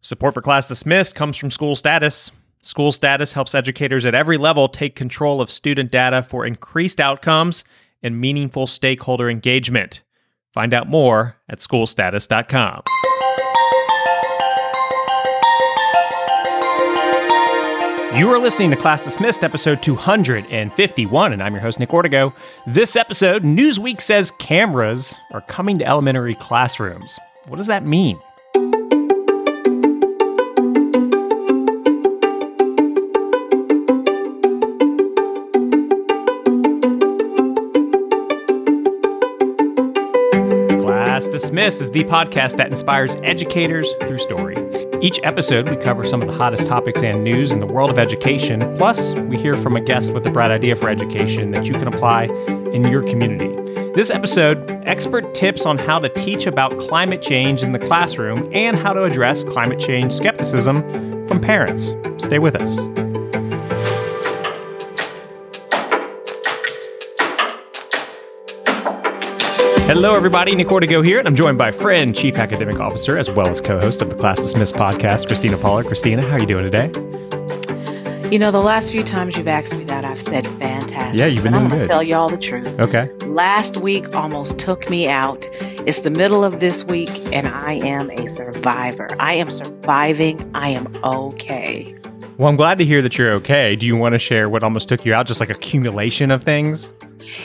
Support for Class Dismissed comes from School Status. School Status helps educators at every level take control of student data for increased outcomes and meaningful stakeholder engagement. Find out more at schoolstatus.com. You are listening to Class Dismissed, episode 251, and I'm your host, Nick Ortego. This episode, Newsweek says cameras are coming to elementary classrooms. What does that mean? Class Dismissed is the podcast that inspires educators through story. Each episode, we cover some of the hottest topics and news in the world of education. Plus, we hear from a guest with a bright idea for education that you can apply in your community. This episode, expert tips on how to teach about climate change in the classroom and how to address climate change skepticism from parents. Stay with us. Hello, everybody. Nick Ortego here, and I'm joined by friend, Chief Academic Officer, as well as co-host of the Class Dismissed podcast, Christina Pollard. Christina, how are you doing today? You know, the last few times you've asked me that, I've said fantastic. Yeah, you've been doing I'm gonna good. tell you all the truth. Okay. Last week almost took me out. It's the middle of this week, and I am a survivor. I am surviving. I am okay. Well, I'm glad to hear that you're okay. Do you want to share what almost took you out? Just like accumulation of things?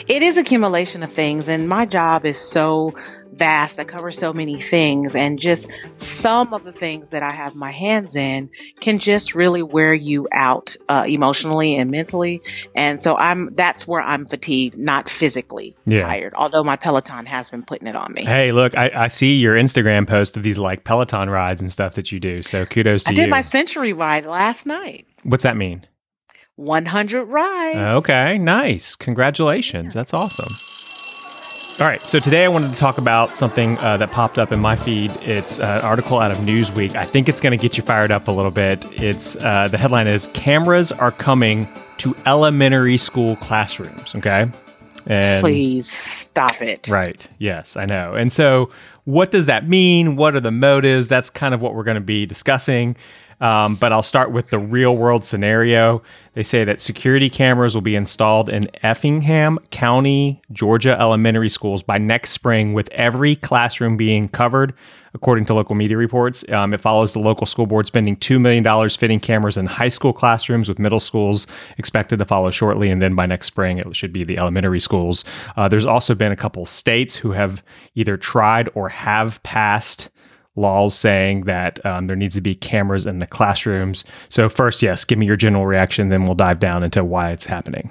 It is accumulation of things, and my job is so vast. I cover so many things, and just some of the things that I have my hands in can just really wear you out uh, emotionally and mentally. And so I'm that's where I'm fatigued, not physically Yeah. tired. Although my Peloton has been putting it on me. Hey, look, I, I see your Instagram post of these like Peloton rides and stuff that you do. So kudos to I you. I did my century ride last night. What's that mean? 100 rides. Okay, nice. Congratulations. That's awesome. All right, so today I wanted to talk about something uh, that popped up in my feed. It's uh, an article out of Newsweek. I think it's going to get you fired up a little bit. It's uh, the headline is "Cameras are coming to elementary school classrooms." Okay, and Please stop it. Right. Yes, I know. And so, what does that mean? What are the motives? That's kind of what we're going to be discussing. Um, but I'll start with the real world scenario. They say that security cameras will be installed in Effingham County, Georgia elementary schools by next spring, with every classroom being covered, according to local media reports. Um, it follows the local school board spending $2 million fitting cameras in high school classrooms, with middle schools expected to follow shortly. And then by next spring, it should be the elementary schools. Uh, there's also been a couple states who have either tried or have passed laws saying that um, there needs to be cameras in the classrooms. So, first, yes, give me your general reaction, then we'll dive down into why it's happening.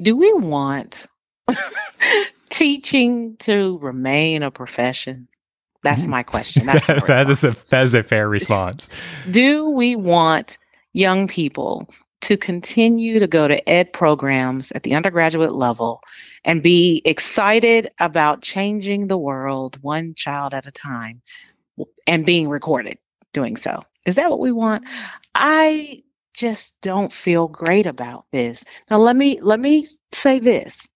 Do we want teaching to remain a profession? That's my question. That's that, that is a that is a fair response. Do we want young people to continue to go to ed programs at the undergraduate level and be excited about changing the world one child at a time and being recorded doing so? Is that what we want? I just don't feel great about this. Now let me let me say this.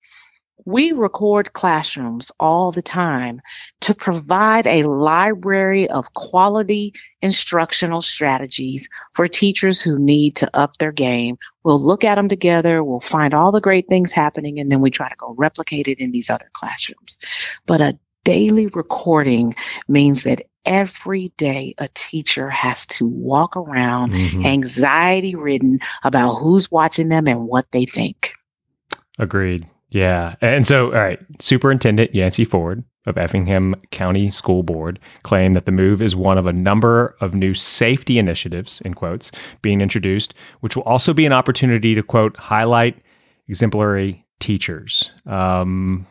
We record classrooms all the time to provide a library of quality instructional strategies for teachers who need to up their game. We'll look at them together, we'll find all the great things happening, and then we try to go replicate it in these other classrooms. But a daily recording means that every day a teacher has to walk around Mhm. anxiety ridden about who's watching them and what they think. Agreed. Yeah. And so, all right, Superintendent Yancey Ford of Effingham County School Board claimed that the move is one of a number of new safety initiatives, in quotes, being introduced, which will also be an opportunity to, quote, highlight exemplary teachers. Um,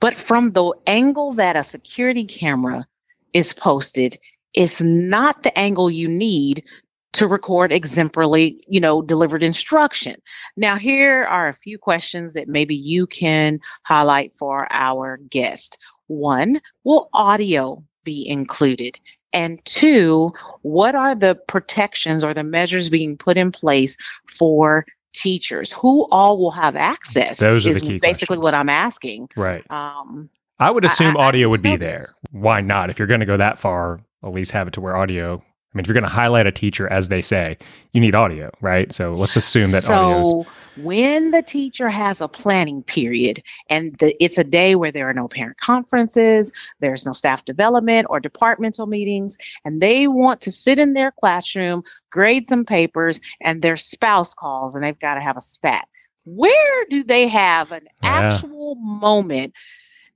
But from the angle that a security camera is posted, it's not the angle you need to record exemplarily, you know, delivered instruction. Now, here are a few questions that maybe you can highlight for our guest. One, will audio be included? And two, what are the protections or the measures being put in place for teachers? Who all will have access? Those are the key basically questions. what I'm asking. right. Um, I would I- assume I- I audio need would be there. Why not? If you're going to go that far, at least have it to where audio. I mean, if you're going to highlight a teacher, as they say, you need audio, right? So let's assume that audio. So when the teacher has a planning period and the, it's a day where there are no parent conferences, there's no staff development or departmental meetings, and they want to sit in their classroom, grade some papers, and their spouse calls and they've got to have a spat. Where do they have an Yeah. actual moment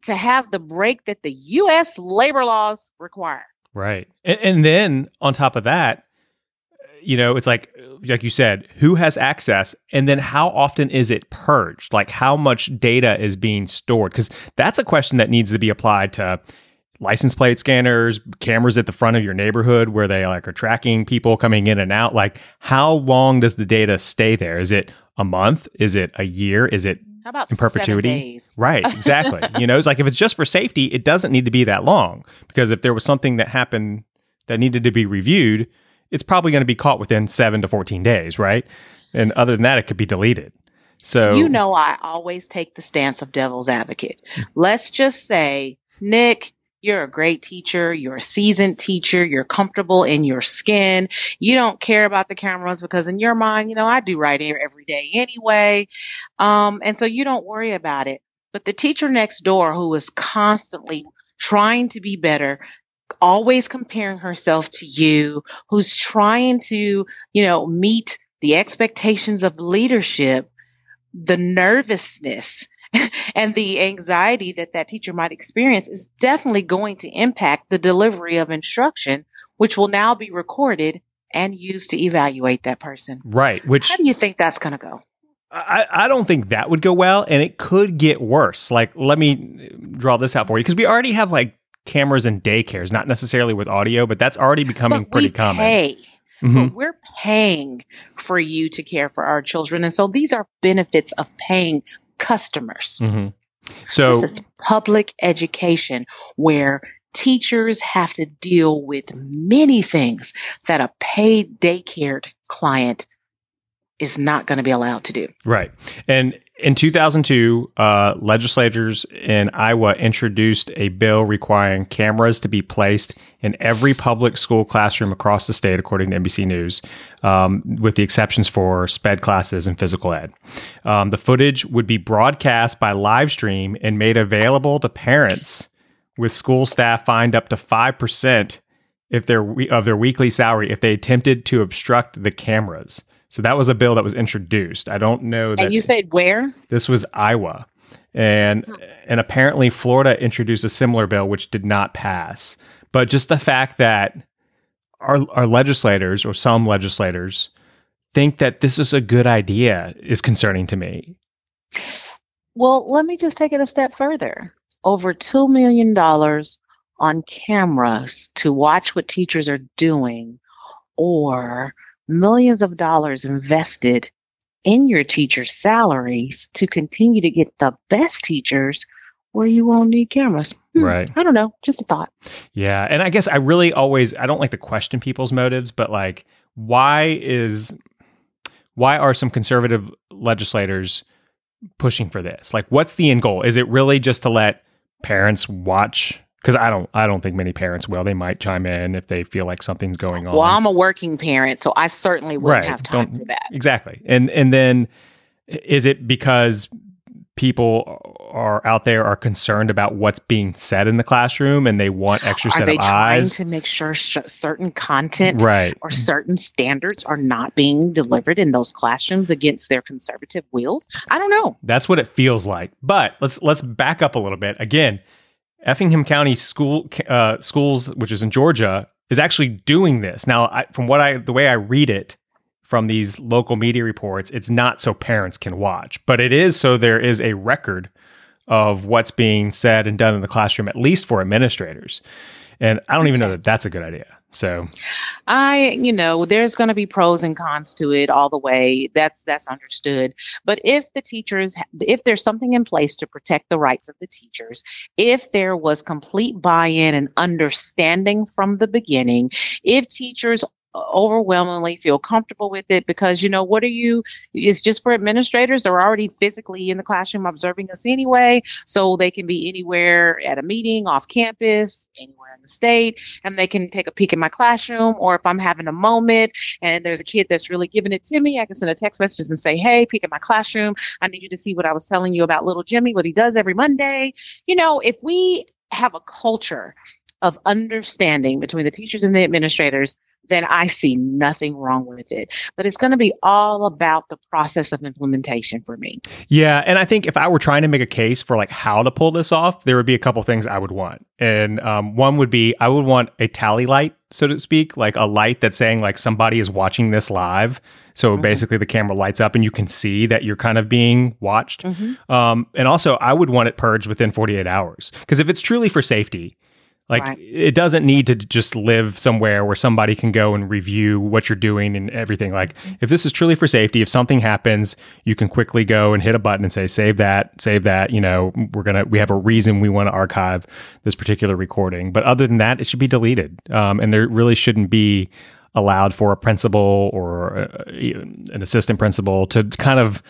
to have the break that the US labor laws require? Right. And, and then on top of that, you know, it's like like you said, who has access and then how often is it purged? Like how much data is being stored? Cuz that's a question that needs to be applied to license plate scanners, cameras at the front of your neighborhood where they like are tracking people coming in and out. Like how long does the data stay there? Is it a month? Is it a year? Is it How about In seven perpetuity? days? Right, exactly. you know, it's like if it's just for safety, it doesn't need to be that long because if there was something that happened that needed to be reviewed, it's probably going to be caught within 7 to 14 days, right? And other than that, it could be deleted. So You know, I always take the stance of devil's advocate. Hmm. Let's just say, Nick, you're a great teacher. You're a seasoned teacher. You're comfortable in your skin. You don't care about the cameras because in your mind, you know, I do right here every day anyway. Um, and so you don't worry about it. But the teacher next door who is constantly trying to be better, always comparing herself to you, who's trying to, you know, meet the expectations of leadership, the nervousness and the anxiety that that teacher might experience is definitely going to impact the delivery of instruction, which will now be recorded and used to evaluate that person. right, which How do you think that's going to go? I, I don't think that would go well, and it could get worse. Like, let me draw this out for you because we already have like cameras in daycares, not necessarily with audio, but that's already becoming pretty common. Pay. Mhm. We're paying for you to care for our children. And so these are benefits of paying customers. Mhm. So, this is public education where teachers have to deal with many things that a paid daycare client is not going to be allowed to do. Right. And in 2002, uh, legislators in Iowa introduced a bill requiring cameras to be placed in every public school classroom across the state, according to NBC News, um, with the exceptions for SPED classes and physical ed. Um, the footage would be broadcast by live stream and made available to parents, with school staff fined up to 5% if their, of their weekly salary if they attempted to obstruct the cameras. So that was a bill that was introduced. I don't know that And you said where? this was Iowa. And and apparently Florida introduced a similar bill which did not pass. But just the fact that our our legislators or some legislators think that this is a good idea is concerning to me. Well, let me just take it a step further. Over $2 million on cameras to watch what teachers are doing, or millions of dollars invested in your teachers' salaries to continue to get the best teachers where you won't need cameras. Hmm, Right. I don't know. Just a thought. Yeah, and I guess I really always I don't like to question people's motives, but like why is why are some conservative legislators pushing for this? Like what's the end goal? Is it really just to let parents watch cuz I don't I don't think many parents will. They might chime in if they feel like something's going on. Well, I'm a working parent, so I certainly wouldn't Right. have time Don't- for that. Exactly. And and then is it because people are out there are concerned about what's being said in the classroom and they want extra Are set they of trying eyes? to make sure sh- certain content Right. or certain standards are not being delivered in those classrooms against their conservative wills? I don't know. That's what it feels like. But let's let's back up a little bit. Again, Effingham County School uh, Schools, which is in Georgia, is actually doing this now. I, from what I the way I read it from these local media reports, it's not so parents can watch, but it is so there is a record of what's being said and done in the classroom, at least for administrators. And I don't even know that that's a good idea. So I, you know, there's going to be pros and cons to it all the way. That's that's understood. But if the teachers, if there's something in place to protect the rights of the teachers, if there was complete buy-in and understanding from the beginning, if teachers Uh, overwhelmingly feel comfortable with it because you know what are you it's just for administrators they're already physically in the classroom observing us anyway so they can be anywhere at a meeting off campus anywhere in the state and they can take a peek in my classroom or if i'm having a moment and there's a kid that's really giving it to me i can send a text message and say hey peek in my classroom. I need you to see what i was telling you about little jimmy what he does every monday. You know if we have a culture of understanding between the teachers and the administrators, then I see nothing wrong with it. But it's going to be all about the process of implementation for me. Yeah. And I think if I were trying to make a case for like how to pull this off, there would be a couple things I would want. And um, one would be I would want a tally light, so to speak, like a light that's saying like somebody is watching this live. So mm-hmm. basically, the camera lights up and you can see that you're kind of being watched. Mm-hmm. Um, and also, I would want it purged within 48 hours. Because if it's truly for safety, like right. it doesn't need to just live somewhere where somebody can go and review what you're doing and everything. Like mm-hmm. if this is truly for safety, if something happens, you can quickly go and hit a button and say save that, save that, you know, we're going to we have a reason we want to archive this particular recording. But other than that, it should be deleted. Um, and there really shouldn't be allowed for a principal or a, an assistant principal to kind of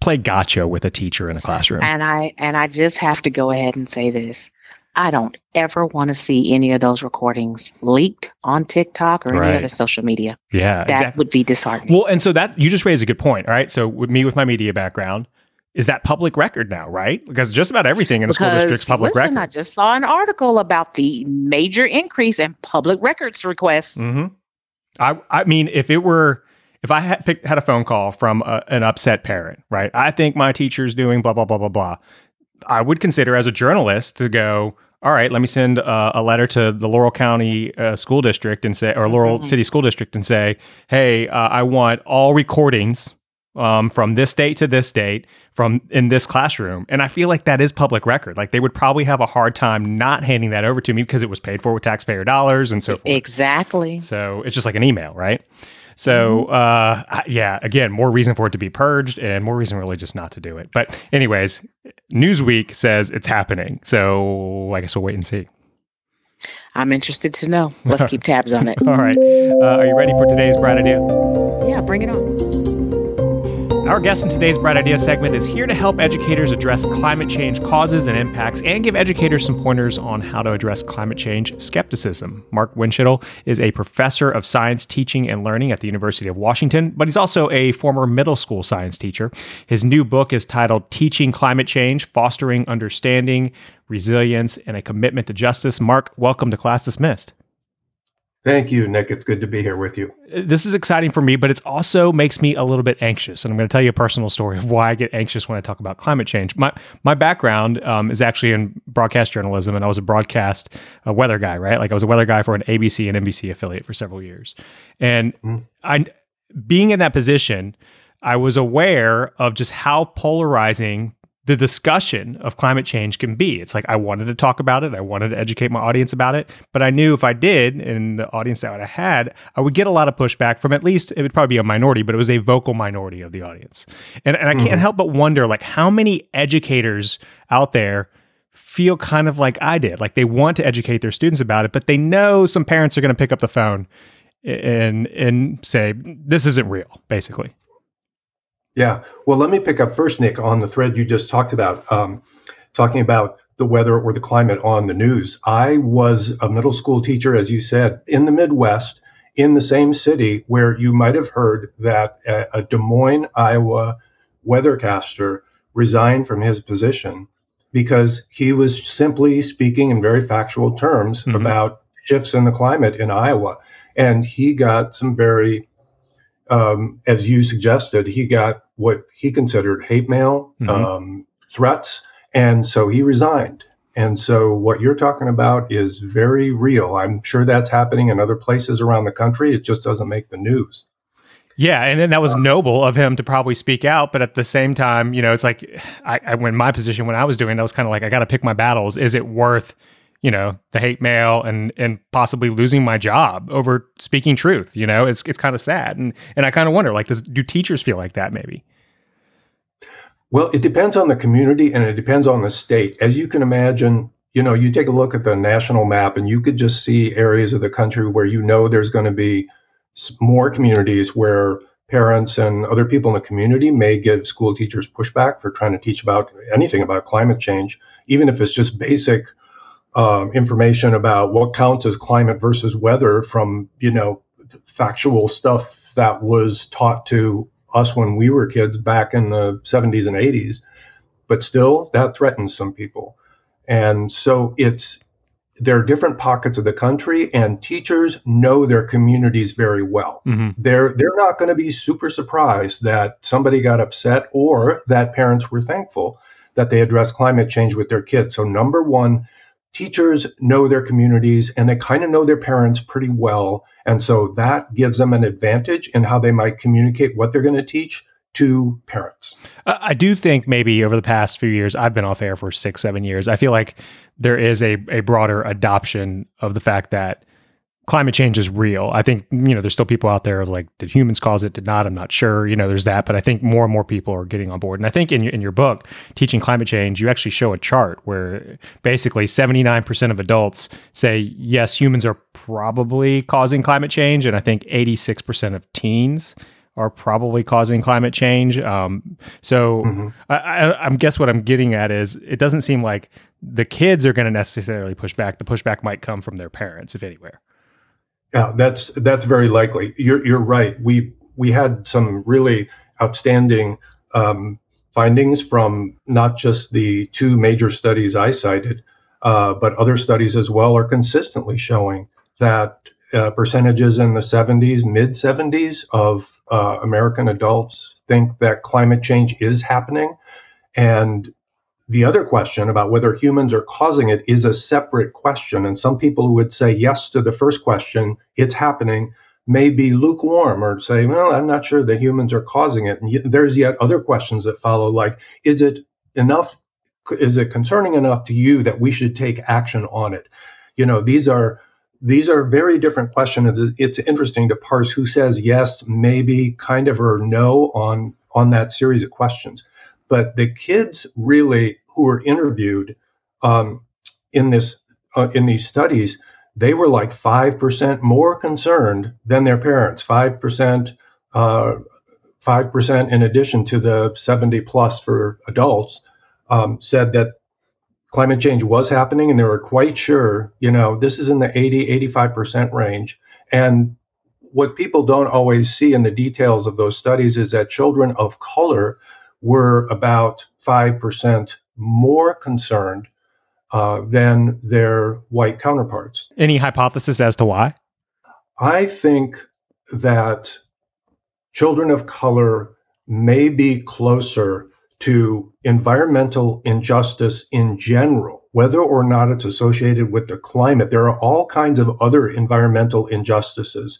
play gotcha with a teacher in a classroom. And I and I just have to go ahead and say this I don't ever want to see any of those recordings leaked on TikTok or right. any other social media. Yeah, that exactly. would be disheartening. Well, and so that you just raised a good point, right? So with me with my media background, is that public record now, right? Because just about everything in a school district's public listen, record. I just saw an article about the major increase in public records requests. Mm-hmm. I I mean, if it were if I had picked, had a phone call from a, an upset parent, right? I think my teacher's doing blah blah blah blah blah. I would consider as a journalist to go, all right, let me send uh, a letter to the Laurel County uh, School District and say, or Laurel mm-hmm. City School District and say, hey, uh, I want all recordings um, from this date to this date from in this classroom. And I feel like that is public record. Like they would probably have a hard time not handing that over to me because it was paid for with taxpayer dollars and so forth. Exactly. So it's just like an email, right? So, mm-hmm. uh, yeah, again, more reason for it to be purged and more reason really just not to do it. But, anyways, Newsweek says it's happening. So, I guess we'll wait and see. I'm interested to know. Let's keep tabs on it. All right. Uh, are you ready for today's bright idea? Yeah, bring it on. Our guest in today's Bright Idea segment is here to help educators address climate change causes and impacts and give educators some pointers on how to address climate change skepticism. Mark Windschitl is a professor of science teaching and learning at the University of Washington, but he's also a former middle school science teacher. His new book is titled Teaching Climate Change Fostering Understanding, Resilience, and a Commitment to Justice. Mark, welcome to Class Dismissed. Thank you, Nick. It's good to be here with you. This is exciting for me, but it also makes me a little bit anxious. And I'm going to tell you a personal story of why I get anxious when I talk about climate change. My my background um, is actually in broadcast journalism, and I was a broadcast uh, weather guy, right? Like I was a weather guy for an ABC and NBC affiliate for several years. And mm. I, being in that position, I was aware of just how polarizing the discussion of climate change can be. It's like I wanted to talk about it, I wanted to educate my audience about it, but I knew if I did, and the audience that I had, I would get a lot of pushback from at least it would probably be a minority, but it was a vocal minority of the audience. And and I can't mm-hmm. help but wonder like how many educators out there feel kind of like I did. Like they want to educate their students about it, but they know some parents are going to pick up the phone and and say this isn't real, basically. Yeah. Well, let me pick up first, Nick, on the thread you just talked about, um, talking about the weather or the climate on the news. I was a middle school teacher, as you said, in the Midwest, in the same city where you might have heard that a, Des Moines, Iowa weathercaster resigned from his position because he was simply speaking in very factual terms mm-hmm. about shifts in the climate in Iowa. And he got some very um, as you suggested, he got what he considered hate mail, mm-hmm. um, threats, and so he resigned. And so, what you're talking about is very real. I'm sure that's happening in other places around the country. It just doesn't make the news. Yeah, and then that was noble of him to probably speak out, but at the same time, you know, it's like I, I when my position when I was doing, that was kind of like I got to pick my battles. Is it worth you know the hate mail and and possibly losing my job over speaking truth you know? It's it's kind of sad. And and i kind of wonder like does do teachers feel like that maybe? Well it depends on the community and it depends on the state. As you can imagine you know you take a look at the national map and you could just see areas of the country where you know there's going to be more communities where parents and other people in the community may give school teachers pushback for trying to teach about anything about climate change, even if it's just basic um, information about what counts as climate versus weather from you know factual stuff that was taught to us when we were kids back in the 70s and 80s but still that threatens some people. And so it's there are different pockets of the country and teachers know their communities very well. Mm-hmm. they're they're not going to be super surprised that somebody got upset or that parents were thankful that they addressed climate change with their kids. So number one teachers know their communities and they kind of know their parents pretty well and so that gives them an advantage in how they might communicate what they're going to teach to parents. I do think maybe over the past few years, I've been off air for six, seven years. I feel like there is a, a broader adoption of the fact that climate change is real. I think, you know, there's still people out there like, did humans cause it? Did not? I'm not sure. You know, there's that. But I think more and more people are getting on board. And I think in your, in your book, Teaching Climate Change, you actually show a chart where basically 79% of adults say, yes, humans are probably causing climate change. And I think 86% of teens are probably causing climate change. Um, so mm-hmm. I, I, I, guess what I'm getting at is it doesn't seem like the kids are going to necessarily push back. The pushback might come from their parents, if anywhere. Yeah, that's that's very likely. You're you're right. We we had some really outstanding um, findings from not just the two major studies I cited, uh, but other studies as well are consistently showing that uh, percentages in the 70s, mid 70s of uh, American adults think that climate change is happening. And the other question about whether humans are causing it is a separate question. And some people who would say yes to the first question, it's happening, may be lukewarm or say, well, I'm not sure that humans are causing it. And there's yet other questions that follow, like, is it enough? Is it concerning enough to you that we should take action on it? You know, these are these are very different questions. It's interesting to parse who says yes, maybe, kind of, or no on on that series of questions. But the kids really who were interviewed um, in this uh, in these studies, they were like five percent more concerned than their parents. Five percent, uh, five percent in addition to the seventy plus for adults, um, said that climate change was happening and they were quite sure, you know, this is in the 80, 85% range. And what people don't always see in the details of those studies is that children of color were about 5% more concerned uh, than their white counterparts. Any hypothesis as to why? I think that children of color may be closer to environmental injustice in general, whether or not it's associated with the climate. There are all kinds of other environmental injustices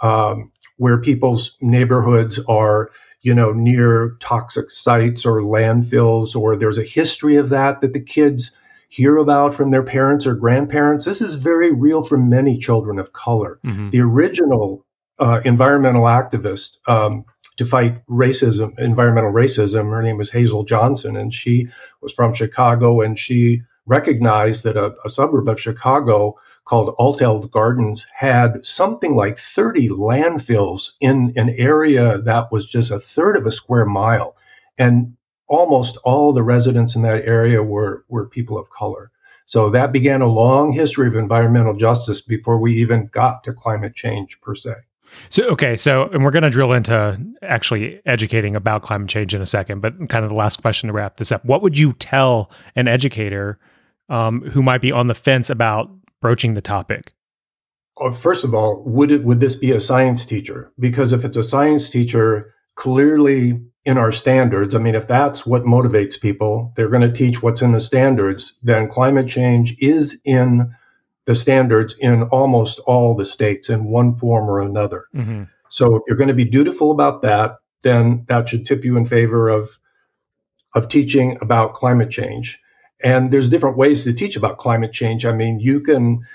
um, where people's neighborhoods are, you know, near toxic sites or landfills, or there's a history of that that the kids hear about from their parents or grandparents. This is very real for many children of color. Mm-hmm. The original uh, environmental activist, um, to fight racism, environmental racism. Her name was Hazel Johnson, and she was from Chicago, and she recognized that a, a suburb of Chicago called Altgeld Gardens had something like 30 landfills in an area that was just a third of a square mile. And almost all the residents in that area were, were people of color. So that began a long history of environmental justice before we even got to climate change per se. So okay, so and we're going to drill into actually educating about climate change in a second, but kind of the last question to wrap this up: What would you tell an educator um, who might be on the fence about broaching the topic? Well, first of all, would it would this be a science teacher? Because if it's a science teacher, clearly in our standards, I mean, if that's what motivates people, they're going to teach what's in the standards. Then climate change is in the standards in almost all the states in one form or another. Mm-hmm. So if you're going to be dutiful about that, then that should tip you in favor of of teaching about climate change. And there's different ways to teach about climate change. I mean, you can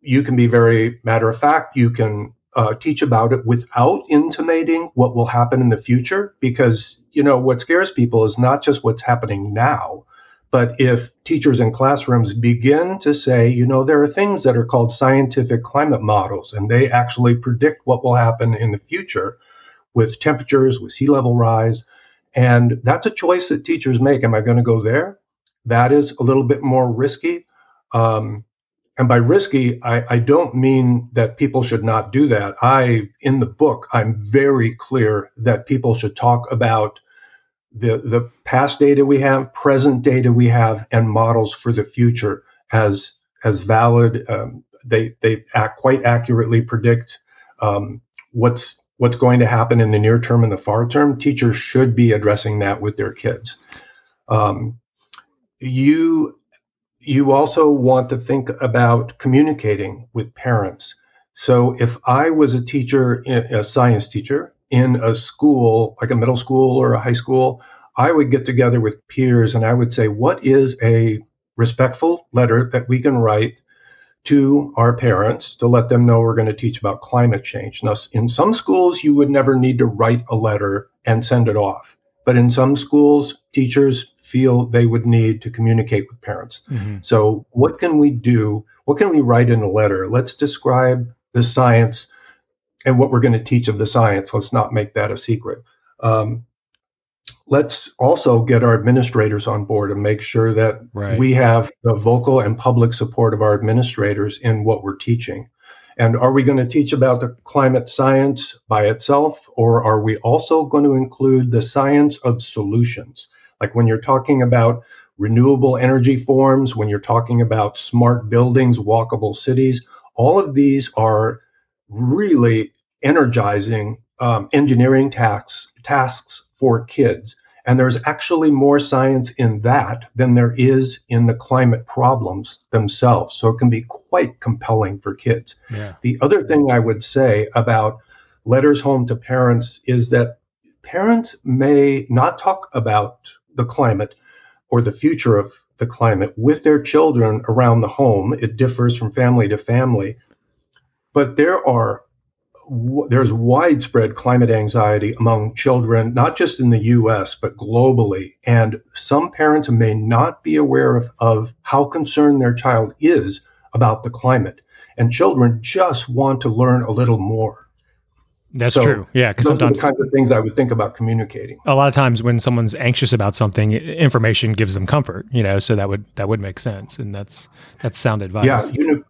you can be very matter of fact. You can uh, teach about it without intimating what will happen in the future, because you know what scares people is not just what's happening now, But if teachers in classrooms begin to say, you know, there are things that are called scientific climate models, and they actually predict what will happen in the future with temperatures, with sea level rise. And that's a choice that teachers make. Am I going to go there? That is a little bit more risky. Um, and by risky, I, I, don't mean that people should not do that. I, in the book, I'm very clear that people should talk about the, the past data we have, present data we have, and models for the future as as valid. Um, they they act quite accurately predict um, what's what's going to happen in the near term and the far term. Teachers should be addressing that with their kids. Um, you you also want to think about communicating with parents. So if I was a teacher, a science teacher, in a school, like a middle school or a high school, I would get together with peers and I would say, what is a respectful letter that we can write to our parents to let them know we're going to teach about climate change? Now, in some schools, you would never need to write a letter and send it off. But in some schools, teachers feel they would need to communicate with parents. Mm-hmm. So, what can we do? What can we write in a letter? Let's describe the science and what we're going to teach of the science. Let's not make that a secret. Um, let's also get our administrators on board and make sure that right. we have the vocal and public support of our administrators in what we're teaching. And are we going to teach about the climate science by itself, or are we also going to include the science of solutions? Like when you're talking about renewable energy forms, when you're talking about smart buildings, walkable cities, all of these are really energizing um, engineering tasks tasks for kids. And there's actually more science in that than there is in the climate problems themselves. So it can be quite compelling for kids. Yeah. The other thing I would say about letters home to parents is that parents may not talk about the climate or the future of the climate with their children around the home. It differs from family to family. But there are there's widespread climate anxiety among children, not just in the US, but globally. And some parents may not be aware of, of how concerned their child is about the climate. And children just want to learn a little more. That's so true. Yeah, because sometimes the kinds of things I would think about communicating. A lot of times, when someone's anxious about something, information gives them comfort. You know, so that would that would make sense, and that's that's sound advice. Yeah, you know,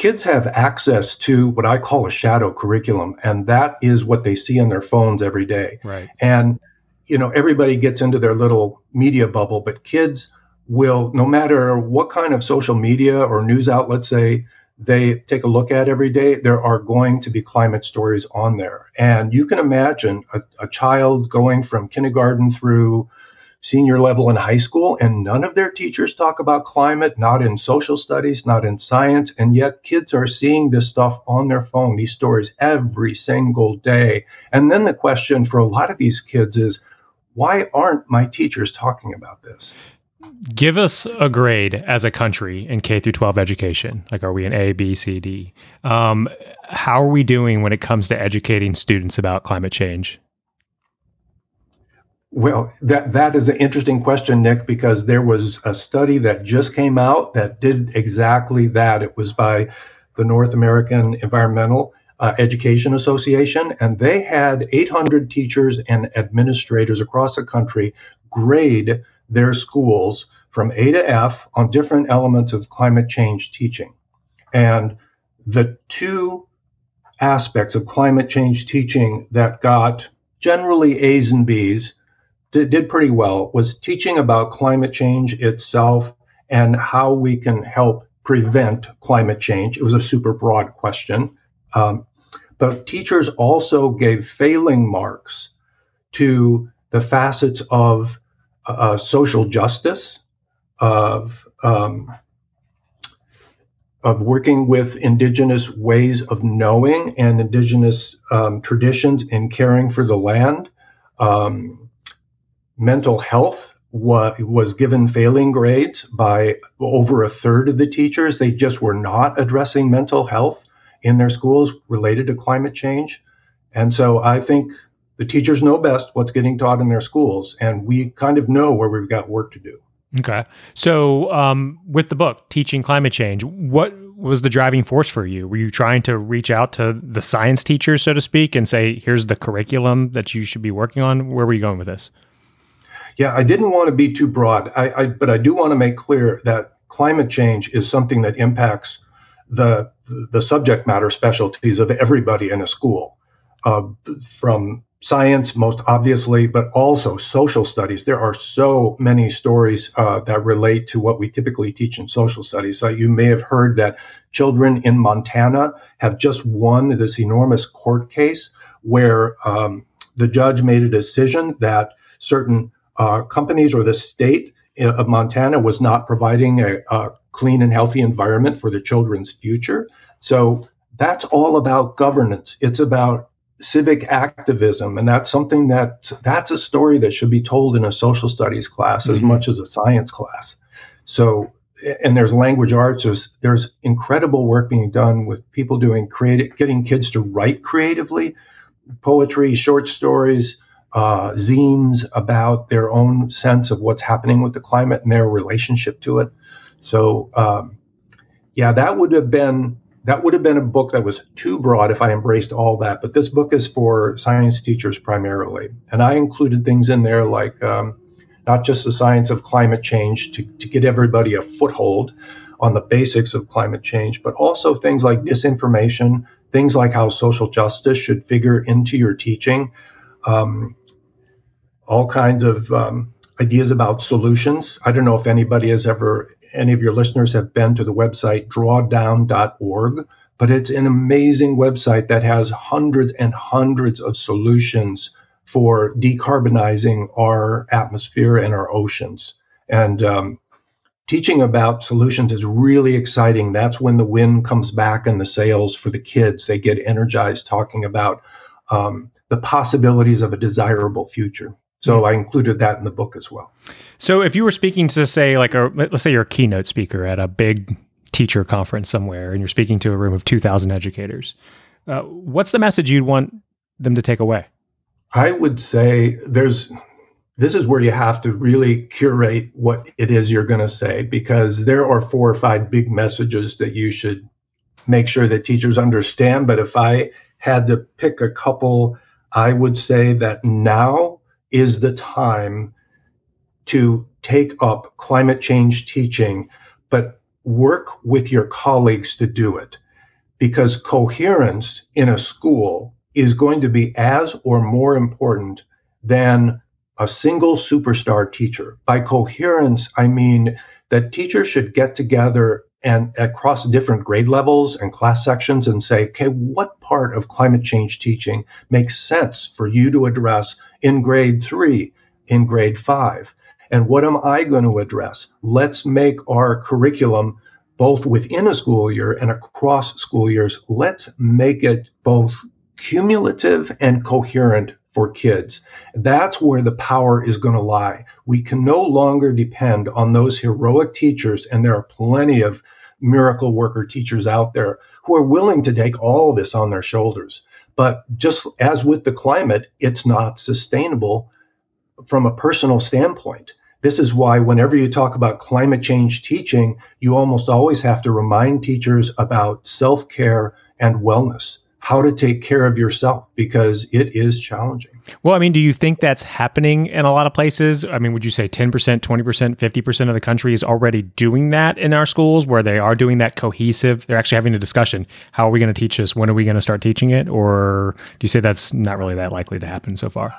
kids have access to what I call a shadow curriculum, and that is what they see on their phones every day. Right. And you know, everybody gets into their little media bubble, but kids will, no matter what kind of social media or news outlets they they take a look at every day, there are going to be climate stories on there. And you can imagine a, a child going from kindergarten through senior level in high school, and none of their teachers talk about climate, not in social studies, not in science, and yet kids are seeing this stuff on their phone, these stories every single day. And then the question for a lot of these kids is, why aren't my teachers talking about this? Give us a grade as a country in K through 12 education. Like, are we an A, B, C, D? Um, how are we doing when it comes to educating students about climate change? Well, that that is an interesting question, Nick, because there was a study that just came out that did exactly that. It was by the North American Environmental uh, Education Association, and they had 800 teachers and administrators across the country grade their schools from A to F on different elements of climate change teaching. And the two aspects of climate change teaching that got generally A's and B's did, did pretty well was teaching about climate change itself and how we can help prevent climate change. It was a super broad question. Um, but teachers also gave failing marks to the facets of uh, social justice, of um, of working with indigenous ways of knowing and indigenous um, traditions in caring for the land, um, mental health was, was given failing grades by over a third of the teachers. They just were not addressing mental health in their schools related to climate change. And so I think the teachers know best what's getting taught in their schools, and we kind of know where we've got work to do. Okay. So, um, with the book, Teaching Climate Change, what was the driving force for you? Were you trying to reach out to the science teachers, so to speak, and say, here's the curriculum that you should be working on? Where were you going with this? Yeah, I didn't want to be too broad, I, I, but I do want to make clear that climate change is something that impacts the the subject matter specialties of everybody in a school, uh, from science most obviously, but also social studies. There are so many stories uh, that relate to what we typically teach in social studies. Uh, you may have heard that children in Montana have just won this enormous court case where um, the judge made a decision that certain uh, companies or the state of Montana was not providing a, a clean and healthy environment for the children's future. So that's all about governance. It's about civic activism and that's something that that's a story that should be told in a social studies class mm-hmm. as much as a science class so and there's language arts there's, there's incredible work being done with people doing creative getting kids to write creatively poetry short stories uh, zines about their own sense of what's happening with the climate and their relationship to it so um, yeah that would have been that would have been a book that was too broad if I embraced all that. But this book is for science teachers primarily. And I included things in there like um, not just the science of climate change to, to get everybody a foothold on the basics of climate change, but also things like disinformation, things like how social justice should figure into your teaching, um, all kinds of um, ideas about solutions. I don't know if anybody has ever any of your listeners have been to the website drawdown.org, but it's an amazing website that has hundreds and hundreds of solutions for decarbonizing our atmosphere and our oceans. And um, teaching about solutions is really exciting. That's when the wind comes back in the sails for the kids. They get energized talking about um, the possibilities of a desirable future. So I included that in the book as well. So if you were speaking to say like a let's say you're a keynote speaker at a big teacher conference somewhere and you're speaking to a room of 2000 educators, uh, what's the message you'd want them to take away? I would say there's this is where you have to really curate what it is you're going to say because there are four or five big messages that you should make sure that teachers understand. But if I had to pick a couple, I would say that now is the time to take up climate change teaching, but work with your colleagues to do it. Because coherence in a school is going to be as or more important than a single superstar teacher. By coherence, I mean that teachers should get together and across different grade levels and class sections and say, okay, what part of climate change teaching makes sense for you to address in grade three, in grade five? And what am I going to address? Let's make our curriculum both within a school year and across school years. Let's make it both cumulative and coherent for kids. That's where the power is going to lie. We can no longer depend on those heroic teachers, and there are plenty of miracle worker teachers out there who are willing to take all this on their shoulders. But just as with the climate, it's not sustainable from a personal standpoint. This is why, whenever you talk about climate change teaching, you almost always have to remind teachers about self care and wellness, how to take care of yourself, because it is challenging. Well, I mean, do you think that's happening in a lot of places? I mean, would you say 10%, 20%, 50% of the country is already doing that in our schools where they are doing that cohesive? They're actually having a discussion. How are we going to teach this? When are we going to start teaching it? Or do you say that's not really that likely to happen so far?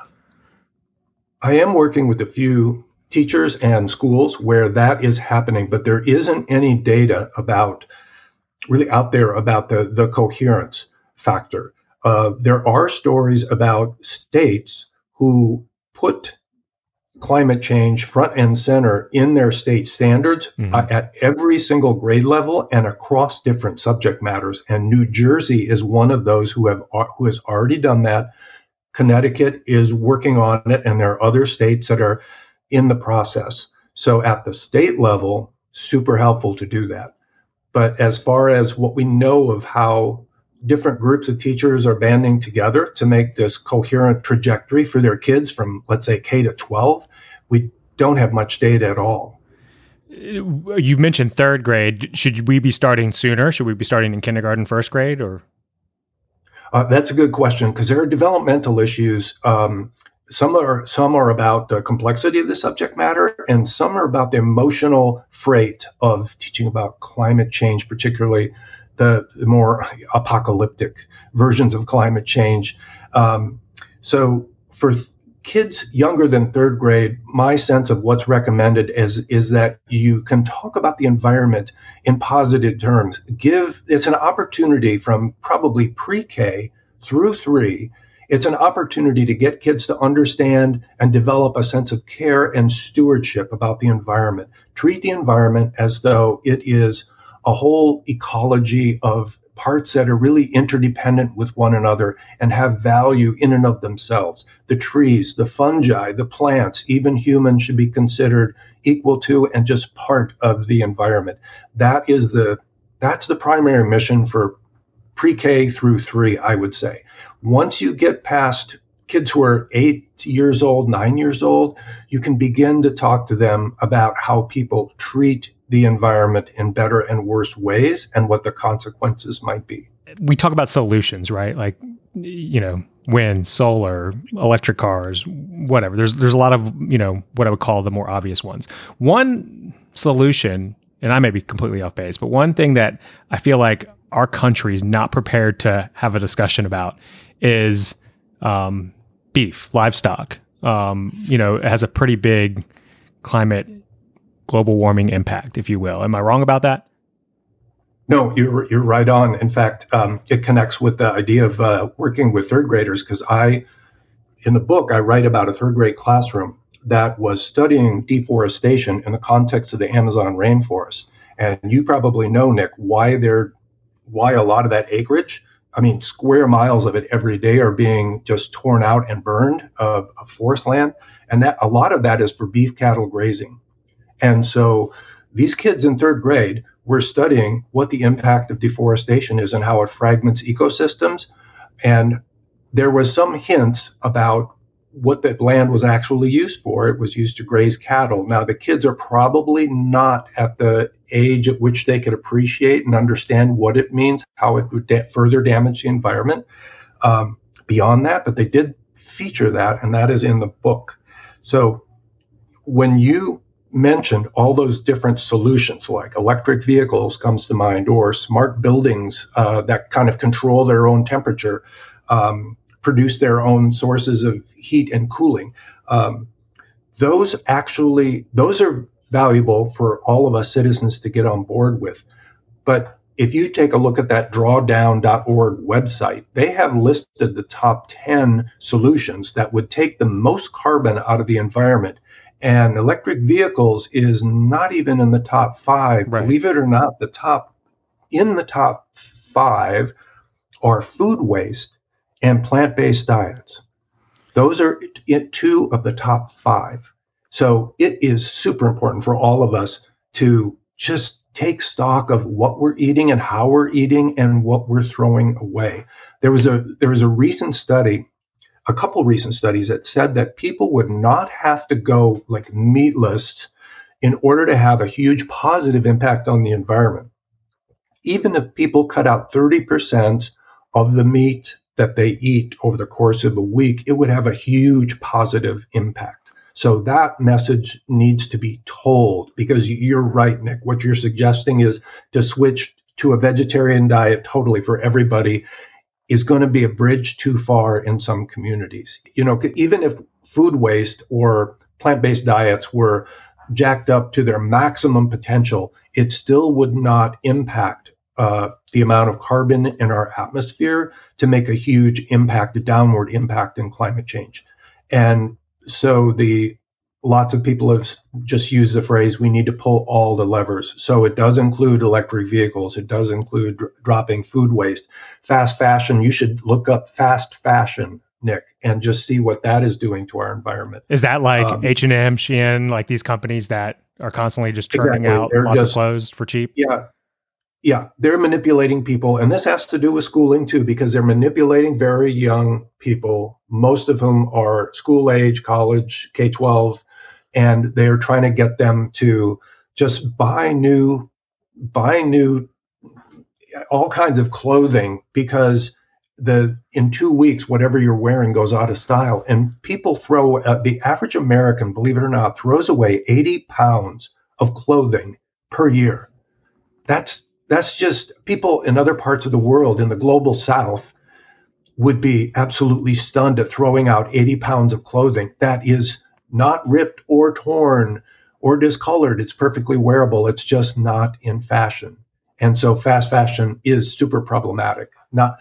I am working with a few teachers and schools where that is happening, but there isn't any data about really out there about the, the coherence factor. Uh, there are stories about states who put climate change front and center in their state standards mm-hmm. uh, at every single grade level and across different subject matters. And New Jersey is one of those who have uh, who has already done that. Connecticut is working on it, and there are other states that are in the process. So at the state level, super helpful to do that. But as far as what we know of how different groups of teachers are banding together to make this coherent trajectory for their kids from, let's say, K to 12, we don't have much data at all. You mentioned third grade. Should we be starting sooner? Should we be starting in kindergarten, first grade, or? Uh, that's a good question because there are developmental issues. Um, some are some are about the complexity of the subject matter, and some are about the emotional freight of teaching about climate change, particularly the, the more apocalyptic versions of climate change. Um, so for th- kids younger than third grade, my sense of what's recommended is is that you can talk about the environment in positive terms. Give it's an opportunity from probably pre-K through three. It's an opportunity to get kids to understand and develop a sense of care and stewardship about the environment. Treat the environment as though it is a whole ecology of parts that are really interdependent with one another and have value in and of themselves. The trees, the fungi, the plants, even humans should be considered equal to and just part of the environment. That is the that's the primary mission for pre-K through 3, I would say. Once you get past kids who are 8 years old, 9 years old, you can begin to talk to them about how people treat the environment in better and worse ways and what the consequences might be. We talk about solutions, right? Like, you know, wind, solar, electric cars, whatever. There's there's a lot of, you know, what I would call the more obvious ones. One solution, and I may be completely off base, but one thing that I feel like our country is not prepared to have a discussion about is um, beef, livestock. Um, you know, it has a pretty big climate global warming impact, if you will. Am I wrong about that? No, you're you're right on. In fact, um, it connects with the idea of uh, working with third graders because I, in the book, I write about a third grade classroom that was studying deforestation in the context of the Amazon rainforest. And you probably know, Nick, why they're why a lot of that acreage, I mean, square miles of it every day are being just torn out and burned of, of forest land, and that a lot of that is for beef cattle grazing. And so these kids in third grade were studying what the impact of deforestation is and how it fragments ecosystems. And there was some hints about what that land was actually used for. It was used to graze cattle. Now, the kids are probably not at the age at which they could appreciate and understand what it means, how it would da- further damage the environment um, beyond that, but they did feature that, and that is in the book. So when you mentioned all those different solutions like electric vehicles comes to mind or smart buildings uh, that kind of control their own temperature um, produce their own sources of heat and cooling. Um, those actually those are valuable for all of us citizens to get on board with. But if you take a look at that drawdown.org website, they have listed the top 10 solutions that would take the most carbon out of the environment and electric vehicles is not even in the top five. Right. Believe it or not, the top in the top five are food waste and plant based diets. Those are two of the top five. So it is super important for all of us to just take stock of what we're eating and how we're eating and what we're throwing away. There was a there was a recent study a couple recent studies that said that people would not have to go like meatless in order to have a huge positive impact on the environment. Even if people cut out 30% of the meat that they eat over the course of a week, it would have a huge positive impact. So that message needs to be told because you're right, Nick. What you're suggesting is to switch to a vegetarian diet totally for everybody is going to be a bridge too far in some communities. You know, even if food waste or plant based diets were jacked up to their maximum potential, it still would not impact uh, the amount of carbon in our atmosphere to make a huge impact, a downward impact in climate change. And so the lots of people have just used the phrase we need to pull all the levers. So it does include electric vehicles. It does include dr- dropping food waste. Fast fashion you should look up fast fashion nick and just see what that is doing to our environment. Is that like um, h&m shein like these companies that are constantly just churning exactly. out They're lots just, of clothes for cheap? Yeah. Yeah, they're manipulating people. And this has to do with schooling too, because they're manipulating very young people, most of whom are school age, college, K 12, and they're trying to get them to just buy new, buy new, all kinds of clothing because the in two weeks whatever you're wearing goes out of style. And people throw uh, the average american believe it or not throws away 80 pounds of clothing per year. That's that's just people in other parts of the world in the global south would be absolutely stunned at throwing out 80 pounds of clothing. That is not ripped or torn or discolored. It's perfectly wearable. It's just not in fashion. And so fast fashion is super problematic. Not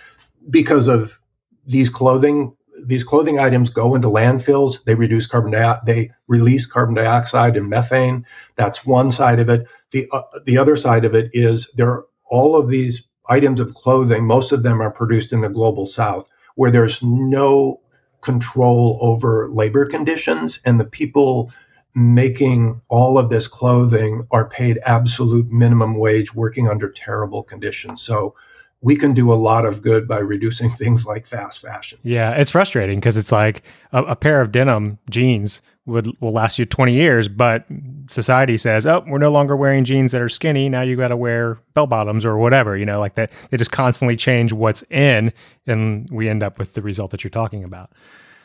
because of these clothing these clothing items go into landfills. They reduce carbon dioxide they release carbon dioxide and methane. That's one side of it. The uh, the other side of it is there are all of these items of clothing most of them are produced in the global south where there's no control over labor conditions and the people making all of this clothing are paid absolute minimum wage working under terrible conditions. So we can do a lot of good by reducing things like fast fashion. Yeah, it's frustrating because it's like a, a, pair of denim jeans would will last you 20 years, but society says, "Oh, we're no longer wearing jeans that are skinny. Now you got to wear bell bottoms or whatever." You know, like that. They just constantly change what's in, and we end up with the result that you're talking about.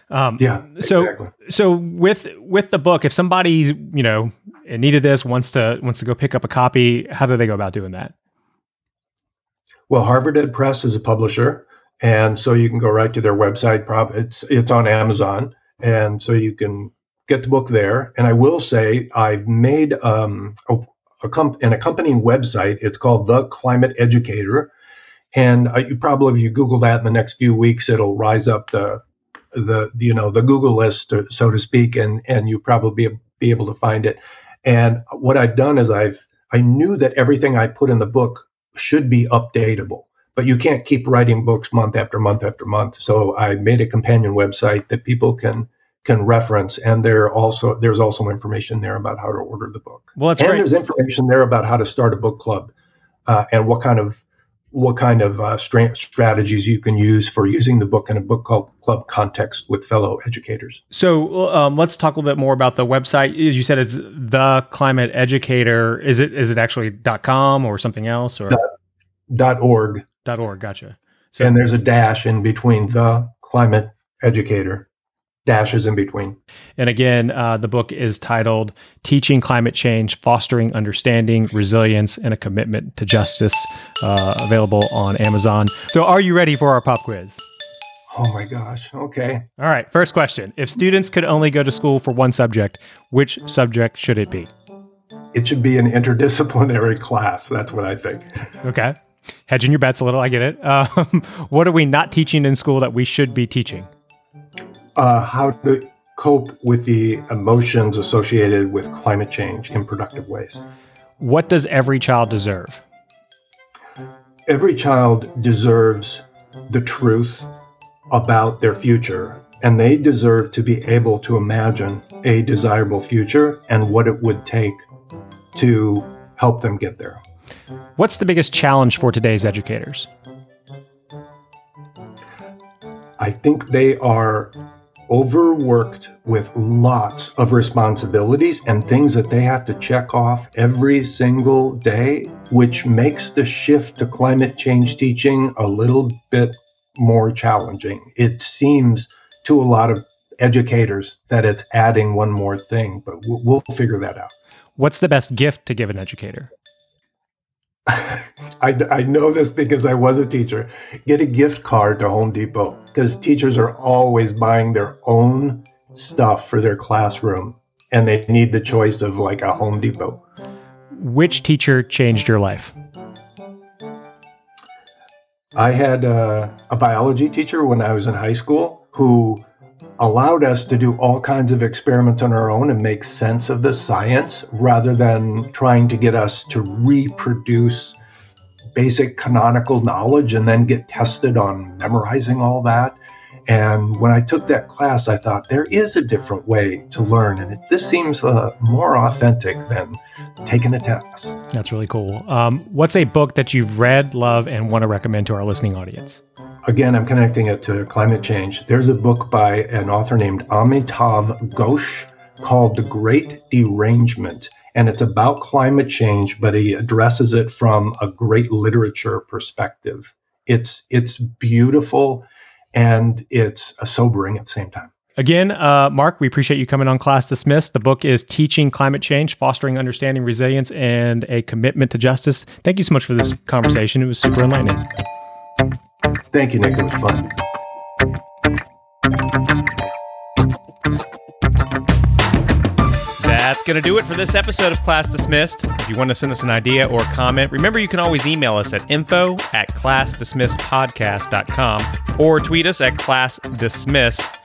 Um, yeah. So, exactly. so with with the book, if somebody's you know needed this wants to wants to go pick up a copy, how do they go about doing that? Well, Harvard Ed Press is a publisher, and so you can go right to their website. It's it's on Amazon, and so you can get the book there. And I will say I've made um, a, a comp- an accompanying website. It's called The Climate Educator, and uh, you probably if you Google that in the next few weeks, it'll rise up the the you know the Google list, uh, so to speak, and and you probably be, be able to find it. And what I've done is I've I knew that everything I put in the book should be updatable. But you can't keep writing books month after month after month. So I made a companion website that people can can reference, and there also there's also information there about how to order the book. Well, and great. there's information there about how to start a book club uh, and what kind of what kind of uh, strategies you can use for using the book in a book club context with fellow educators. So um, let's talk a little bit more about the website. As you said it's the climate educator. Is it is it actually .com or something else or dot .org? Dot .org. Gotcha. So, and there's a dash in between the climate educator dashes in between. And again, uh, the book is titled Teaching Climate Change Fostering Understanding, Resilience, and a Commitment to Justice, uh, available on Amazon. So, are you ready for our pop quiz? Oh my gosh. Okay. All right. First question If students could only go to school for one subject, which subject should it be? It should be an interdisciplinary class. That's what I think. Okay. Hedging your bets a little. I get it. Um, what are we not teaching in school that we should be teaching? Uh, how to cope with the emotions associated with climate change in productive ways. What does every child deserve? Every child deserves the truth about their future, and they deserve to be able to imagine a desirable future and what it would take to help them get there. What's the biggest challenge for today's educators? I think they are overworked with lots of responsibilities and things that they have to check off every single day, which makes the shift to climate change teaching a little bit more challenging. It seems to a lot of educators that it's adding one more thing, but we'll, figure that out. What's the best gift to give an educator? I, I know this because I was a teacher. Get a gift card to Home Depot because teachers are always buying their own stuff for their classroom and they need the choice of like a Home Depot. Which teacher changed your life? I had a, a biology teacher when I was in high school who allowed us to do all kinds of experiments on our own and make sense of the science rather than trying to get us to reproduce basic canonical knowledge and then get tested on memorizing all that. And when I took that class, I thought there is a different way to learn, and this seems uh, more authentic than taking a test. That's really cool. Um, what's a book that you've read, love, and want to recommend to our listening audience? again, I'm connecting it to climate change. There's a book by an author named Amitav Ghosh called The Great Derangement. and it's about climate change, but he addresses it from a great literature perspective. It's it's beautiful and it's sobering at the same time. Again, uh, Mark, we appreciate you coming on Class Dismissed. The book is Teaching Climate Change, Fostering Understanding, Resilience, and a Commitment to Justice. Thank you so much for this conversation. It was super enlightening. Thank you, Nick. It was fun. That's going to do it for this episode of Class Dismissed. If you want to send us an idea or comment, remember you can always email us at info at classdismissedpodcast.com or tweet us at classdismiss.